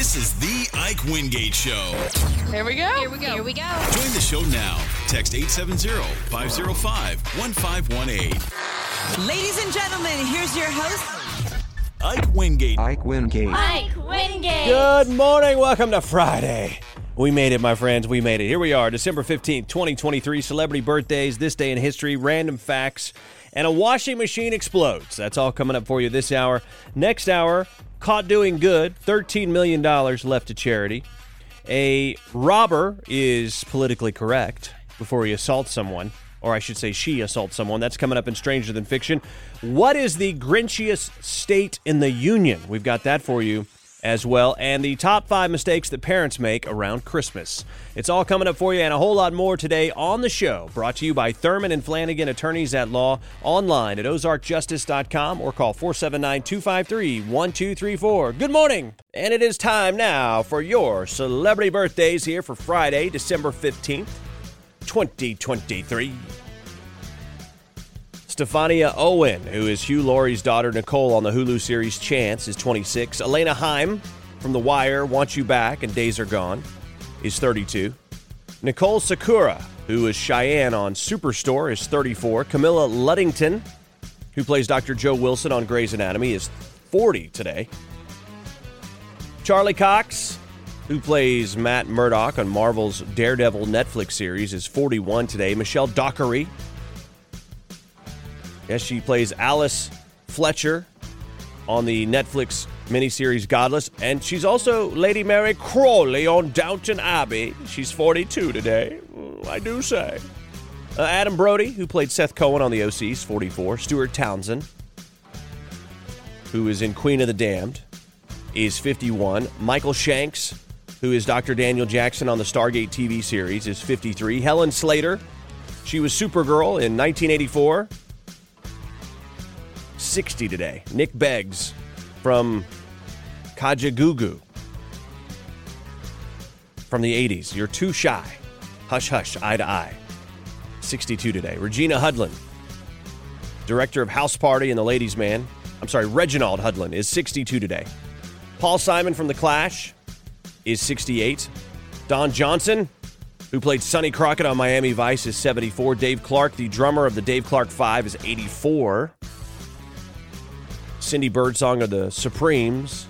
This is the Ike Wingate Show. Here we go. Here we go. Here we go. Join the show now. Text 870-505-1518. Ladies and gentlemen, here's your host. Ike Wingate. Ike Wingate. Ike Wingate. Good morning. Welcome to Friday. We made it, my friends. We made it. Here we are, December 15th, 2023. Celebrity birthdays, this day in history, random facts, and a washing machine explodes. That's all coming up for you this hour. Next hour, caught doing good, $13 million left to charity. A robber is politically correct before he assaults someone, or I should say, she assaults someone. That's coming up in Stranger Than Fiction. What is the grinchiest state in the union? We've got that for you as well, and the top five mistakes that parents make around Christmas. It's all coming up for you and a whole lot more today on the show. Brought to you by Thurman and Flanagan Attorneys at Law, online at ozarkjustice.com or call 479 253 1234. Good morning, and it is time now for your celebrity birthdays here for Friday, December 15th, 2023. Stefania Owen, who is Hugh Laurie's daughter Nicole on the Hulu series Chance, is 26. Alana Haim from The Wire, Want You Back, and Days Are Gone, is 32. Nicole Sakura, who is Cheyenne on Superstore, is 34. Camilla Luddington, who plays Dr. Jo Wilson on Grey's Anatomy, is 40 today. Charlie Cox, who plays Matt Murdock on Marvel's Daredevil Netflix series, is 41 today. Michelle Dockery, Yes, she plays Alice Fletcher on the Netflix miniseries Godless, and she's also Lady Mary Crawley on Downton Abbey. She's 42 today, I do say. Uh, Adam Brody, who played Seth Cohen on the OC, is 44. Stuart Townsend, who is in Queen of the Damned, is 51. Michael Shanks, who is Dr. Daniel Jackson on the Stargate TV series, is 53. Helen Slater, she was Supergirl in 1984. 60 today. Nick Beggs from Kajagoogoo from the 80s. You're too shy. Hush, hush, eye to eye. 62 today. Regina Hudlin, director of House Party and The Ladies Man. I'm sorry, Reginald Hudlin is 62 today. Paul Simon from The Clash is 68. Don Johnson, who played Sonny Crockett on Miami Vice, is 74. Dave Clark, the drummer of the Dave Clark Five, is 84. Cindy Birdsong of the Supremes,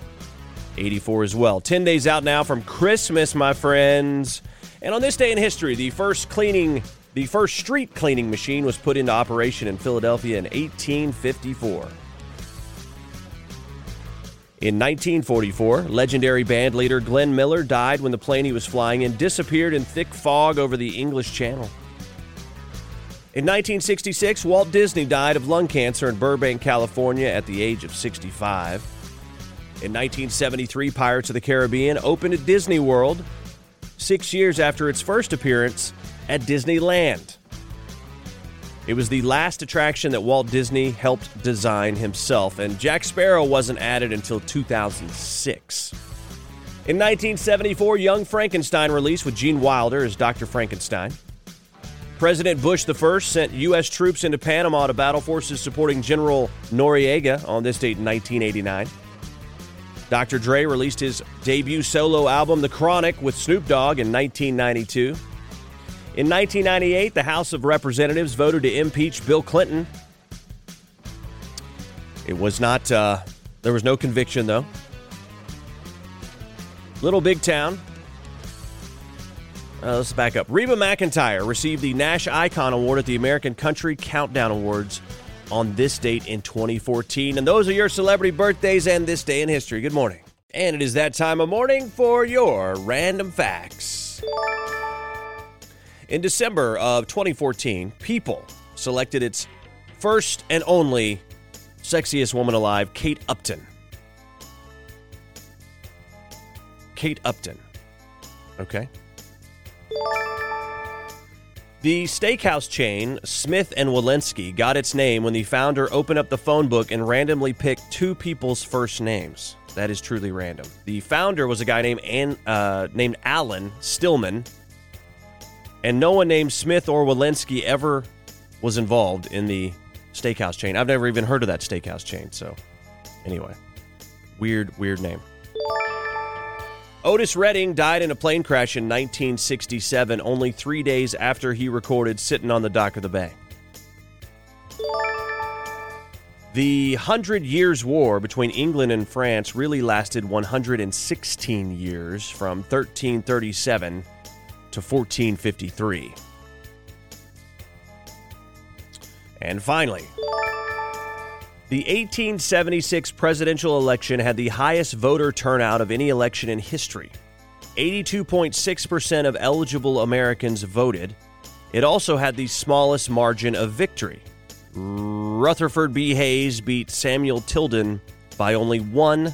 84 as well. 10 days out now from Christmas, my friends. And on this day in history, the first cleaning, the first street cleaning machine was put into operation in Philadelphia in 1854. In 1944, legendary band leader Glenn Miller died when the plane he was flying in disappeared in thick fog over the English Channel. In 1966, Walt Disney died of lung cancer in Burbank, California at the age of 65. In 1973, Pirates of the Caribbean opened at Disney World, six years after its first appearance at Disneyland. It was the last attraction that Walt Disney helped design himself, and Jack Sparrow wasn't added until 2006. In 1974, Young Frankenstein released with Gene Wilder as Dr. Frankenstein. President Bush I sent U.S. troops into Panama to battle forces supporting General Noriega on this date in 1989. Dr. Dre released his debut solo album, The Chronic, with Snoop Dogg in 1992. In 1998, the House of Representatives voted to impeach Bill Clinton. It was not, uh, there was no conviction, though. Little Big Town. Uh, let's back up. Reba McEntire received the Nash Icon Award at the American Country Countdown Awards on this date in 2014. And those are your celebrity birthdays and this day in history. Good morning. And it is that time of morning for your random facts. In December of 2014, People selected its first and only sexiest woman alive, Kate Upton. Kate Upton. Okay. The steakhouse chain Smith and Wollensky got its name when the founder opened up the phone book and randomly picked two people's first names. That is truly random. The founder was a guy named An, uh, named Alan Stillman, and no one named Smith or Wollensky ever was involved in the steakhouse chain. I've never even heard of that steakhouse chain. So, anyway, weird, weird name. Otis Redding died in a plane crash in 1967, only three days after he recorded Sitting on the Dock of the Bay. The Hundred Years' War between England and France really lasted 116 years, from 1337 to 1453. And finally, the 1876 presidential election had the highest voter turnout of any election in history. 82.6% of eligible Americans voted. It also had the smallest margin of victory. Rutherford B. Hayes beat Samuel Tilden by only one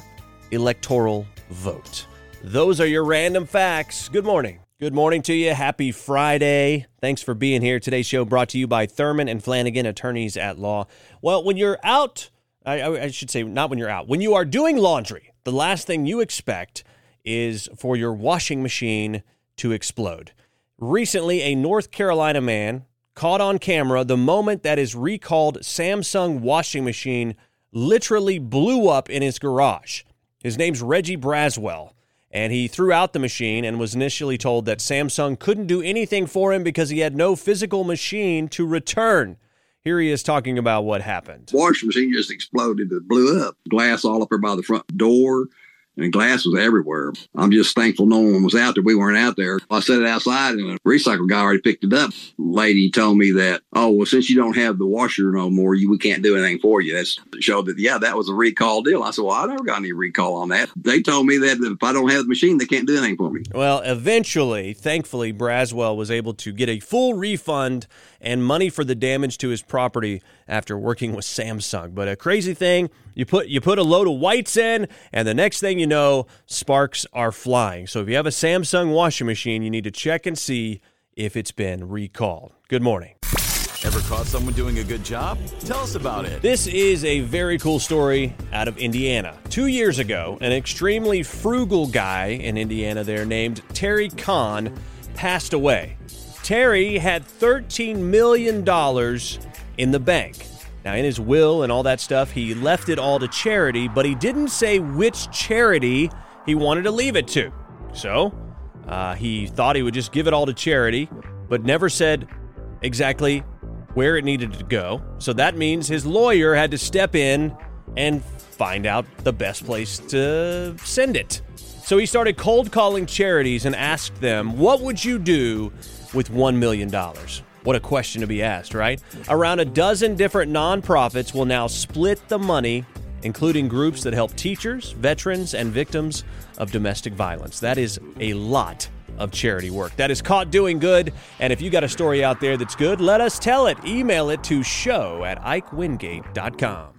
electoral vote. Those are your random facts. Good morning. Good morning to you. Happy Friday. Thanks for being here. Today's show brought to you by Thurman and Flanagan, attorneys at law. Well, when you're out, I, I should say, not when you're out, when you are doing laundry, the last thing you expect is for your washing machine to explode. Recently, a North Carolina man caught on camera the moment that his recalled Samsung washing machine literally blew up in his garage. His name's Reggie Braswell and he threw out the machine and was initially told that Samsung couldn't do anything for him because he had no physical machine to return. Here he is talking about what happened. Washing machine just exploded. It blew up. Glass all up there by the front door and glass was everywhere. I'm just thankful no one was out there. We weren't out there. I set it outside and a recycle guy already picked it up. Lady told me that, oh, well, since you don't have the washer no more, you, we can't do anything for you. That's showed that, yeah, that was a recall deal. I said, well, I never got any recall on that. They told me that if I don't have the machine, they can't do anything for me. Well, eventually, thankfully, Braswell was able to get a full refund and money for the damage to his property after working with Samsung. But a crazy thing, you put you put a load of whites in and the next thing you know, sparks are flying. So if you have a Samsung washing machine, you need to check and see if it's been recalled. Good morning. Ever caught someone doing a good job? Tell us about it. This is a very cool story out of Indiana. Two years ago, an extremely frugal guy in Indiana there named Terry Kahn passed away. Terry had $13 million in the bank. Now, in his will and all that stuff, he left it all to charity, but he didn't say which charity he wanted to leave it to. So, uh, he thought he would just give it all to charity, but never said exactly where it needed to go. So that means his lawyer had to step in and find out the best place to send it. So he started cold calling charities and asked them, What would you do with $1 million? What a question to be asked, right? Around a dozen different nonprofits will now split the money, including groups that help teachers, veterans, and victims of domestic violence. That is a lot of charity work. That is caught doing good. And if you got a story out there that's good, let us tell it. Email it to show at ikewingate.com.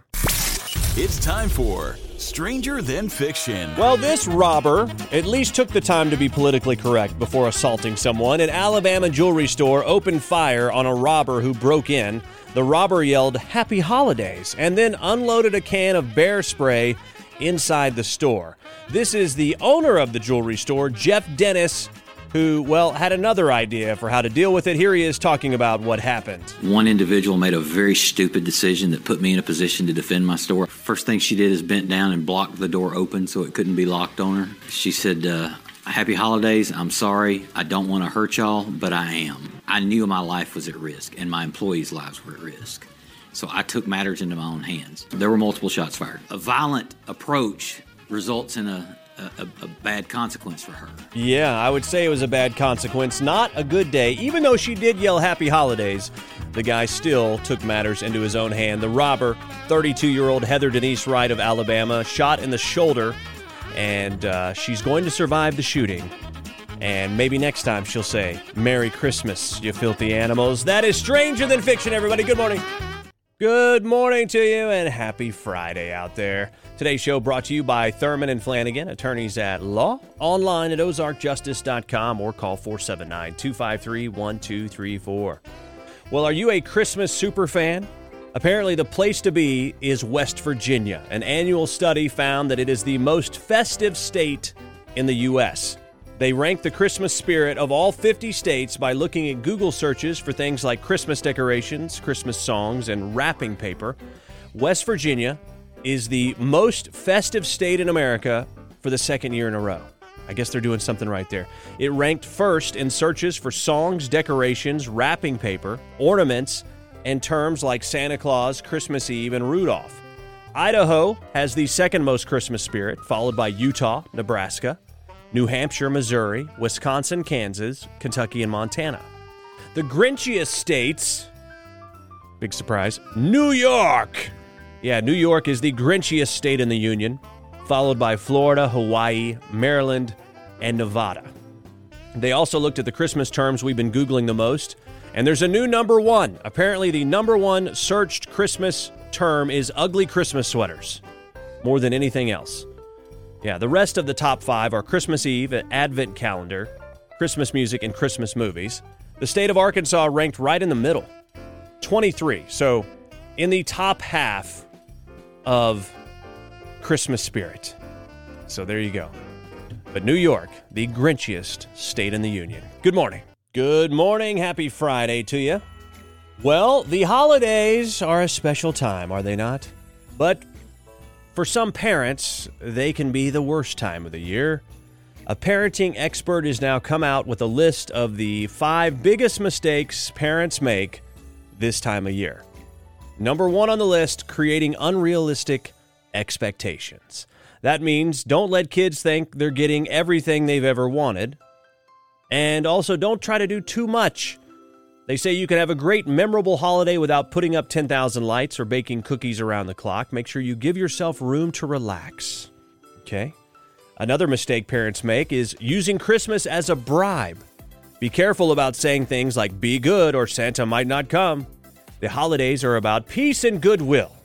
It's time for Stranger Than Fiction. Well, this robber at least took the time to be politically correct before assaulting someone. An Alabama jewelry store opened fire on a robber who broke in. The robber yelled, Happy Holidays, and then unloaded a can of bear spray inside the store. This is the owner of the jewelry store, Jeff Dennis, who, well, had another idea for how to deal with it. Here he is talking about what happened. One individual made a very stupid decision that put me in a position to defend my store. First thing she did is bent down and blocked the door open so it couldn't be locked on her. She said, uh, Happy holidays. I'm sorry. I don't want to hurt y'all, but I am. I knew my life was at risk and my employees' lives were at risk. So I took matters into my own hands. There were multiple shots fired. A violent approach results in a a, a, a bad consequence for her. Yeah, I would say it was a bad consequence. Not a good day. Even though she did yell happy holidays, the guy still took matters into his own hand. The robber, 32 year old Heather Denise Wright of Alabama, shot in the shoulder, and uh, she's going to survive the shooting. And maybe next time she'll say, Merry Christmas, you filthy animals. That is stranger than fiction, everybody. Good morning. Good morning to you and happy Friday out there. Today's show brought to you by Thurman and Flanagan, attorneys at law, online at ozarkjustice.com or call 479 253 1234. Well, are you a Christmas super fan? Apparently, the place to be is West Virginia. An annual study found that it is the most festive state in the U.S. They rank the Christmas spirit of all 50 states by looking at Google searches for things like Christmas decorations, Christmas songs, and wrapping paper. West Virginia is the most festive state in America for the second year in a row. I guess they're doing something right there. It ranked first in searches for songs, decorations, wrapping paper, ornaments, and terms like Santa Claus, Christmas Eve, and Rudolph. Idaho has the second most Christmas spirit, followed by Utah, Nebraska. New Hampshire, Missouri, Wisconsin, Kansas, Kentucky, and Montana. The Grinchiest states, big surprise, New York. Yeah, New York is the Grinchiest state in the Union, followed by Florida, Hawaii, Maryland, and Nevada. They also looked at the Christmas terms we've been Googling the most, and there's a new number one. Apparently, the number one searched Christmas term is ugly Christmas sweaters, more than anything else. Yeah, the rest of the top five are Christmas Eve, Advent calendar, Christmas music, and Christmas movies. The state of Arkansas ranked right in the middle, 23. So, in the top half of Christmas spirit. So, there you go. But New York, the Grinchiest state in the Union. Good morning. Good morning. Happy Friday to you. Well, the holidays are a special time, are they not? But for some parents, they can be the worst time of the year. A parenting expert has now come out with a list of the five biggest mistakes parents make this time of year. Number one on the list creating unrealistic expectations. That means don't let kids think they're getting everything they've ever wanted. And also, don't try to do too much. They say you can have a great, memorable holiday without putting up 10,000 lights or baking cookies around the clock. Make sure you give yourself room to relax. Okay? Another mistake parents make is using Christmas as a bribe. Be careful about saying things like be good or Santa might not come. The holidays are about peace and goodwill.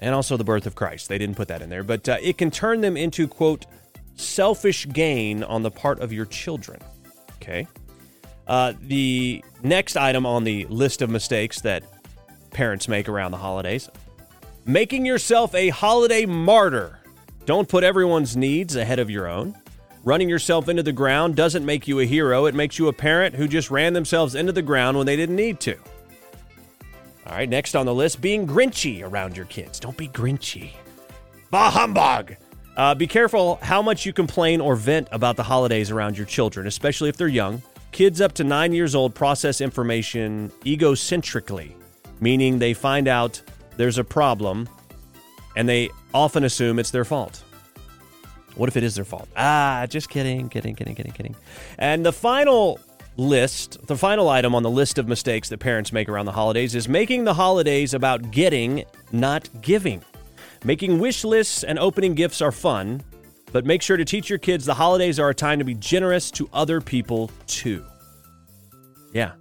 And also the birth of Christ. They didn't put that in there, but uh, it can turn them into, quote, selfish gain on the part of your children. Okay? Uh, the next item on the list of mistakes that parents make around the holidays making yourself a holiday martyr. Don't put everyone's needs ahead of your own. Running yourself into the ground doesn't make you a hero, it makes you a parent who just ran themselves into the ground when they didn't need to. All right, next on the list being grinchy around your kids. Don't be grinchy. Bah humbug! Uh, be careful how much you complain or vent about the holidays around your children, especially if they're young. Kids up to nine years old process information egocentrically, meaning they find out there's a problem and they often assume it's their fault. What if it is their fault? Ah, just kidding, kidding, kidding, kidding, kidding. And the final list, the final item on the list of mistakes that parents make around the holidays is making the holidays about getting, not giving. Making wish lists and opening gifts are fun, but make sure to teach your kids the holidays are a time to be generous to other people too. Yeah.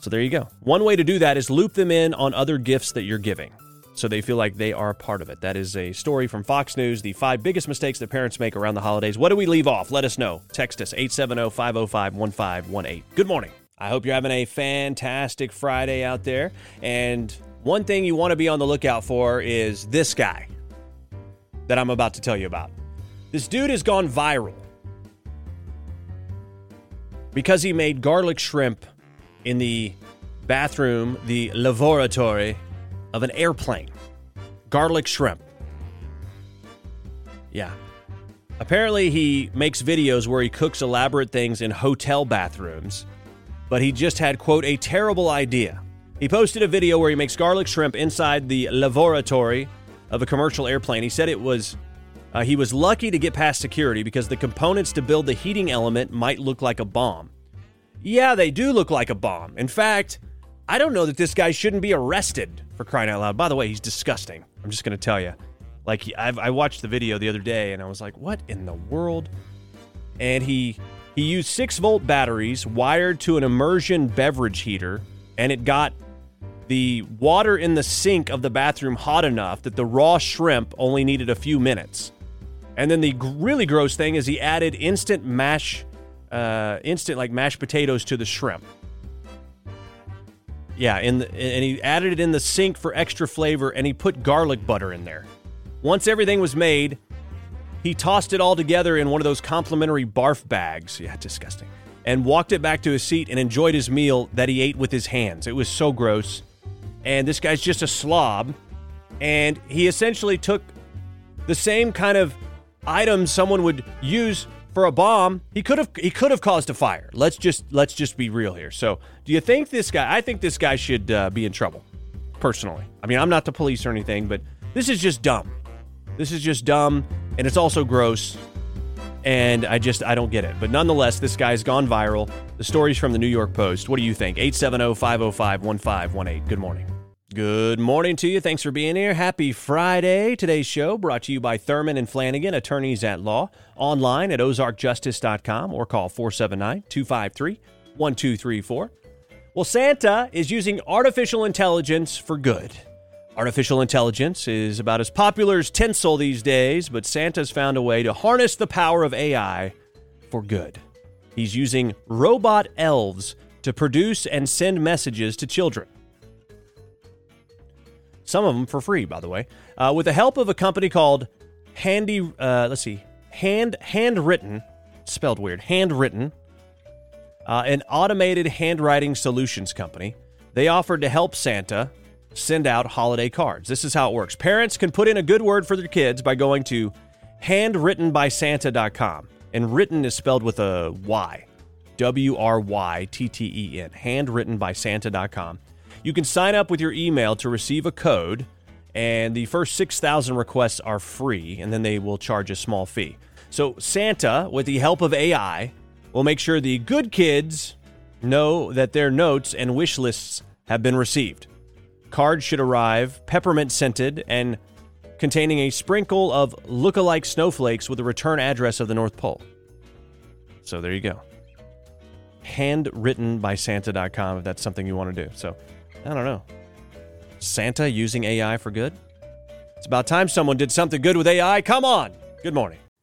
So there you go. One way to do that is loop them in on other gifts that you're giving so they feel like they are a part of it. That is a story from Fox News, the five biggest mistakes that parents make around the holidays. What do we leave off? Let us know. Text us 870 505 1518. Good morning. I hope you're having a fantastic Friday out there. And one thing you want to be on the lookout for is this guy that I'm about to tell you about. This dude has gone viral because he made garlic shrimp in the bathroom, the laboratory of an airplane. Garlic shrimp. Yeah. Apparently, he makes videos where he cooks elaborate things in hotel bathrooms, but he just had, quote, a terrible idea. He posted a video where he makes garlic shrimp inside the laboratory of a commercial airplane. He said it was Uh, he was lucky to get past security because the components to build the heating element might look like a bomb. Yeah, they do look like a bomb. In fact, I don't know that this guy shouldn't be arrested for crying out loud. By the way, he's disgusting. I'm just going to tell you. Like, I've, I watched the video the other day and I was like, what in the world? And he he used six volt batteries wired to an immersion beverage heater, and it got the water in the sink of the bathroom hot enough that the raw shrimp only needed a few minutes. And then the really gross thing is he added instant mash, uh, instant like mashed potatoes to the shrimp. Yeah, in the, and he added it in the sink for extra flavor, and he put garlic butter in there. Once everything was made, he tossed it all together in one of those complimentary barf bags. Yeah, disgusting. And walked it back to his seat and enjoyed his meal that he ate with his hands. It was so gross. And this guy's just a slob. And he essentially took the same kind of items someone would use for a bomb. He could have he could have caused a fire. Let's just let's just be real here. So, do you think this guy? I think this guy should uh, be in trouble. Personally, I mean, I'm not the police or anything, but this is just dumb. This is just dumb, and it's also gross. And I just I don't get it. But nonetheless, this guy's gone viral. The story's from the New York Post. What do you think? 870-505-1518. Good morning. Good morning to you. Thanks for being here. Happy Friday. Today's show brought to you by Thurman and Flanagan, attorneys at law, online at ozarkjustice.com or call 479 253 1234. Well, Santa is using artificial intelligence for good. Artificial intelligence is about as popular as tinsel these days, but Santa's found a way to harness the power of AI for good. He's using robot elves to produce and send messages to children. Some of them for free, by the way, uh, with the help of a company called Handy. Uh, let's see, Hand Handwrytten, spelled weird. Handwrytten, uh, an automated handwriting solutions company. They offered to help Santa send out holiday cards. This is how it works. Parents can put in a good word for their kids by going to handwryttenbysanta.com. And written is spelled with a Y. W R Y T T E N. Handwryttenbysanta.com. You can sign up with your email to receive a code, and the first 6,000 requests are free, and then they will charge a small fee. So, Santa, with the help of AI, will make sure the good kids know that their notes and wish lists have been received. Cards should arrive peppermint scented and containing a sprinkle of look-alike snowflakes with a return address of the North Pole. So there you go. Handwritten by Santa.com if that's something you want to do. So I don't know. Santa using AI for good? It's about time someone did something good with AI. Come on. Good morning.